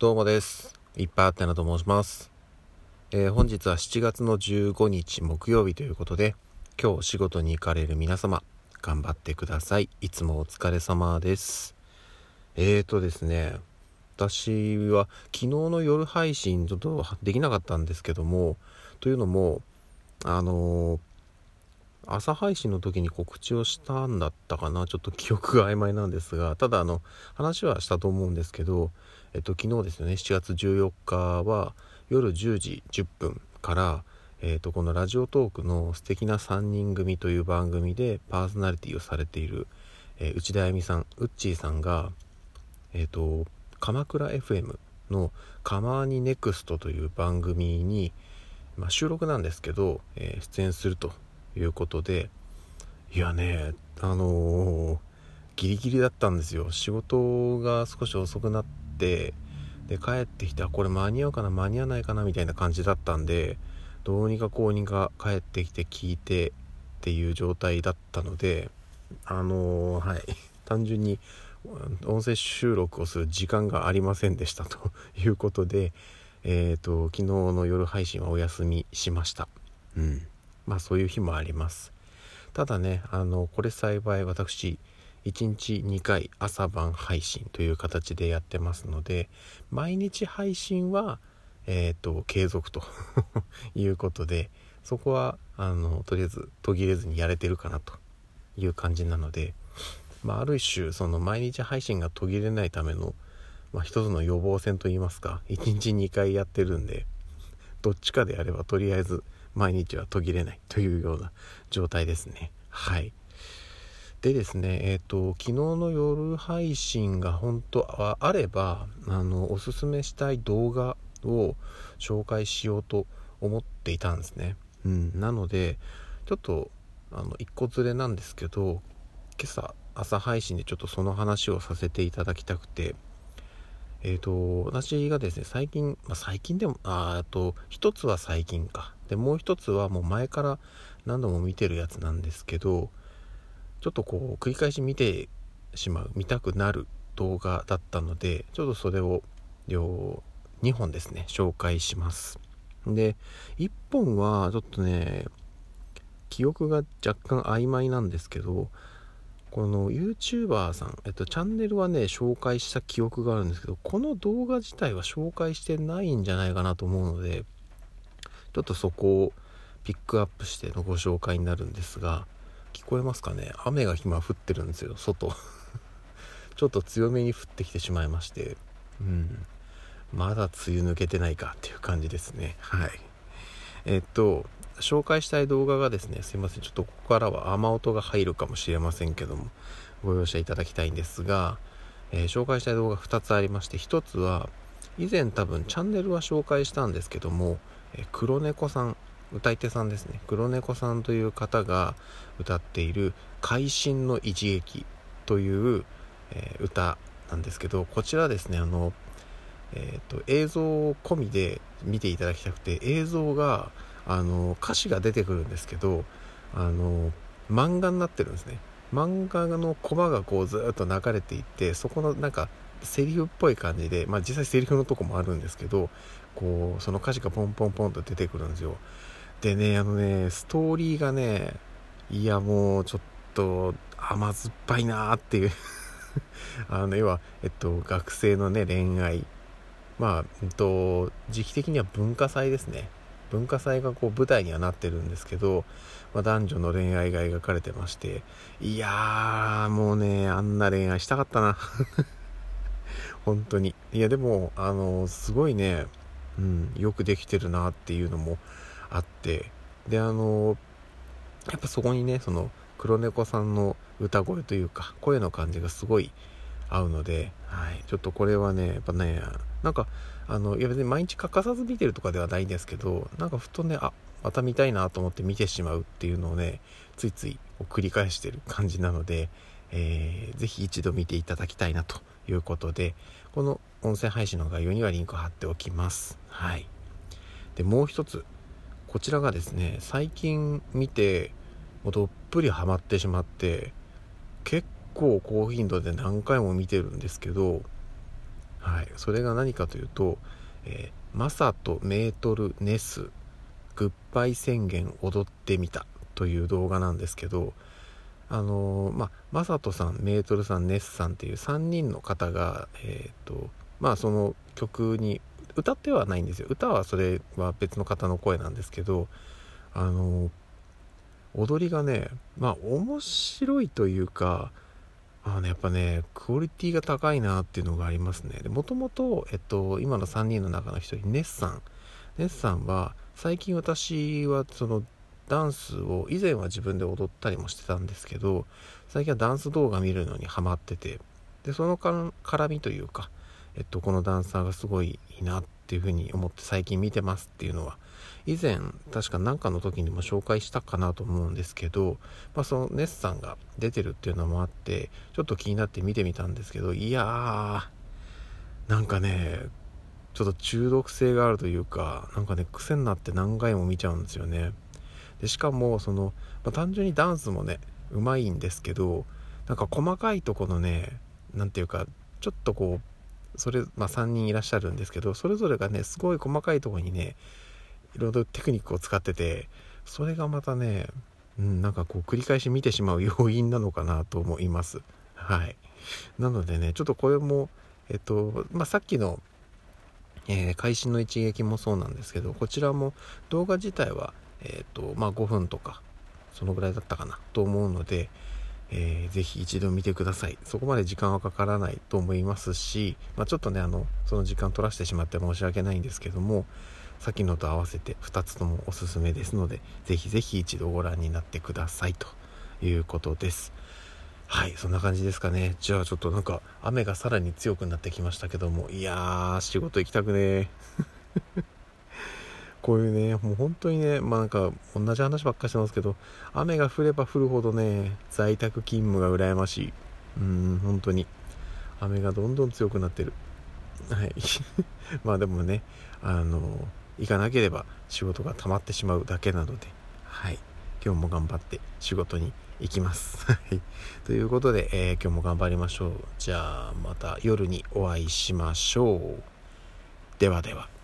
どうもです。いっぱいあってなと申します。えー本日は7月の15日木曜日ということで、今日仕事に行かれる皆様、頑張ってください。いつもお疲れ様です。えーとですね、私は昨日の夜配信ちょっとできなかったんですけども、というのも、あのー朝配信の時に告知をしたんだったかなちょっと記憶が曖昧なんですがただあの話はしたと思うんですけど、えっと、昨日ですね7月14日は夜10時10分から、えっと、このラジオトークの「素敵な3人組」という番組でパーソナリティをされている、えー内田あゆみさんうっちーさんが、えっと、鎌倉 FM の「カマーニネクスト」という番組に、まあ、収録なんですけど、えー出演すると。いうことでいやねあのーギリギリだったんですよ。仕事が少し遅くなってで帰ってきてあこれ間に合うかな間に合わないかなみたいな感じだったんでどうにかこうにか帰ってきて聞いてっていう状態だったのであのーはい。単純に音声収録をする時間がありませんでしたということでえっ、と昨日の夜配信はお休みしました。うん。まあそういう日もあります。ただねあのこれ幸い私1日2回朝晩配信という形でやってますので毎日配信はえっ、と継続と いうことでそこはあのとりあえず途切れずにやれてるかなという感じなので、まあ、ある種その毎日配信が途切れないための、まあ、一つの予防線といいますか1日2回やってるんでどっちかでやればとりあえず毎日は途切れないというような状態ですね。はい。でですねえっ、と昨日の夜配信が本当はあればあのおすすめしたい動画を紹介しようと思っていたんですね。うん。なのでちょっとあの一個ずれなんですけど今朝朝配信でちょっとその話をさせていただきたくてえー、と私がですね最近、まあ、最近でもあーあと一つは最近か。でもう一つはもう前から何度も見てるやつなんですけどちょっとこう繰り返し見てしまう見たくなる動画だったのでちょっとそれを両2本ですね紹介します。で1本はちょっとね記憶が若干曖昧なんですけどこの YouTuber さん、えっと、チャンネルはね紹介した記憶があるんですけどこの動画自体は紹介してないんじゃないかなと思うのでちょっとそこをピックアップしてのご紹介になるんですが聞こえますかね？雨が今降ってるんですよ外。ちょっと強めに降ってきてしまいまして。うん。まだ梅雨抜けてないかっていう感じですね。はい。えっと紹介したい動画がですねすいませんちょっとここからは雨音が入るかもしれませんけどもご容赦いただきたいんですが、えー紹介したい動画2つありまして1つは以前多分チャンネルは紹介したんですけども、えー黒猫さん歌い手さんですね。黒猫さんという方が歌っている「会心の一撃」という、えー歌なんですけどこちらですねあの、えーと映像込みで見ていただきたくて映像があの歌詞が出てくるんですけどあの漫画になってるんですね。漫画のコマがこうずっと流れていってそこのなんかセリフっぽい感じでまあ実際セリフのとこもあるんですけどこうその歌詞がポンポンポンと出てくるんですよ。でねあのねストーリーがねいやもうちょっと甘酸っぱいなーっていう。あの要はえっと学生のね恋愛。まあ、うんと、時期的には文化祭ですね。文化祭がこう舞台にはなってるんですけど、まあ、男女の恋愛が描かれてましていやーもうねあんな恋愛したかったな。本当に。いやでもあのすごいね、うん、よくできてるなっていうのもあってであのやっぱそこにねその黒猫さんの歌声というか声の感じがすごい合うので、はい、ちょっとこれはねやっぱねなんかあのいや別に毎日欠かさず見てるとかではないんですけどなんかふとねあまた見たいなと思って見てしまうっていうのをねついつい繰り返してる感じなので、えー、ぜひ一度見ていただきたいなということでこの音声配信の概要にはリンク貼っておきます。はい。でもう一つこちらがですね最近見てもうどっぷりハマってしまって結構高頻度で何回も見てるんですけどはい。それが何かというと「えー、マサとメートルネスグッバイ宣言踊ってみた」という動画なんですけどあのー、まあマサトさんメートルさんネスさんっていう3人の方がえっ、ー、とまあその曲に歌ってはないんですよ。歌はそれは別の方の声なんですけどあの踊りがねまあ面白いというかあの、ね、やっぱねクオリティが高いなっていうのがありますね。でもともと、えっと、今の3人の中の1人ネスさんネスさんは最近私はそのダンスを以前は自分で踊ったりもしてたんですけど最近はダンス動画見るのにハマっててでその絡みというか、えっと、このダンサーがすごいいいなってっていうふうに思って最近見てますっていうのは以前確か何かの時にも紹介したかなと思うんですけど、まあ、そのネスさんが出てるっていうのもあってちょっと気になって見てみたんですけどいやーなんかねちょっと中毒性があるというかなんかね癖になって何回も見ちゃうんですよね。でしかもその、まあ、単純にダンスもねうまいんですけどなんか細かいとこのね何ていうかちょっとこうそれ、まあ、3人いらっしゃるんですけどそれぞれがねすごい細かいとこにねいろいろテクニックを使っててそれがまたね、うん、なんかこう繰り返し見てしまう要因なのかなと思います。はい。なのでねちょっとこれもえっとまあさっきのえー、会心の一撃もそうなんですけどこちらも動画自体は、えーとまあ、5分とかそのぐらいだったかなと思うので、えー、ぜひ一度見てください。そこまで時間はかからないと思いますし、まあ、ちょっとねあのその時間取らせてしまって申し訳ないんですけどもさっきのと合わせて2つともおすすめですのでぜひぜひ一度ご覧になってくださいということです。はいそんな感じですかね。じゃあちょっとなんか雨がさらに強くなってきましたけどもいやー仕事行きたくねー。こういうねもう本当にねまあなんか同じ話ばっかしてますけど雨が降れば降るほどね在宅勤務が羨ましいうん本当に雨がどんどん強くなってるはい まあでもねあの行かなければ仕事が溜まってしまうだけなので、はい、今日も頑張って仕事に行きます。はいということで、えー、今日も頑張りましょう。じゃあまた夜にお会いしましょう。ではでは。